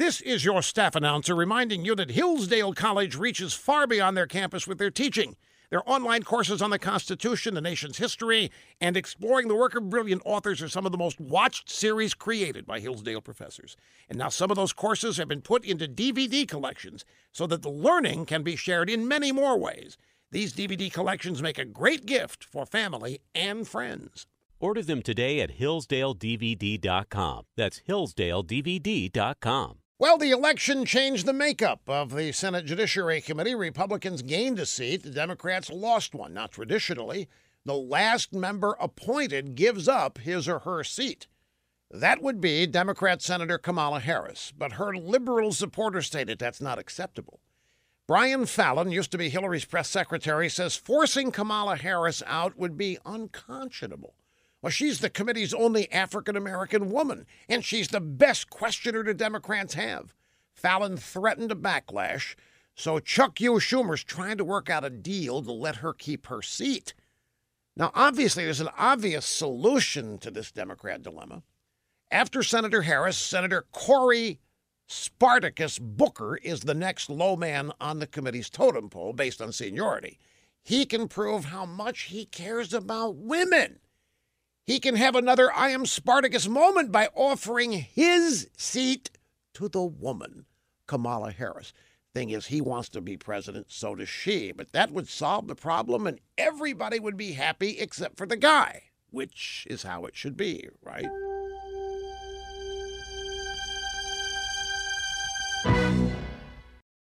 This is your staff announcer reminding you that Hillsdale College reaches far beyond their campus with their teaching. Their online courses on the Constitution, the nation's history, and exploring the work of brilliant authors are some of the most watched series created by Hillsdale professors. And now some of those courses have been put into DVD collections so that the learning can be shared in many more ways. These DVD collections make a great gift for family and friends. Order them today at hillsdaledvd.com. That's hillsdaledvd.com. Well, the election changed the makeup of the Senate Judiciary Committee. Republicans gained a seat, the Democrats lost one. Not traditionally, the last member appointed gives up his or her seat. That would be Democrat Senator Kamala Harris, but her liberal supporters stated that's not acceptable. Brian Fallon, used to be Hillary's press secretary, says forcing Kamala Harris out would be unconscionable. Well, she's the committee's only African American woman, and she's the best questioner the Democrats have. Fallon threatened a backlash, so Chuck U. Schumer's trying to work out a deal to let her keep her seat. Now, obviously, there's an obvious solution to this Democrat dilemma. After Senator Harris, Senator Cory Spartacus Booker is the next low man on the committee's totem pole based on seniority. He can prove how much he cares about women. He can have another I am Spartacus moment by offering his seat to the woman, Kamala Harris. Thing is, he wants to be president, so does she. But that would solve the problem, and everybody would be happy except for the guy, which is how it should be, right?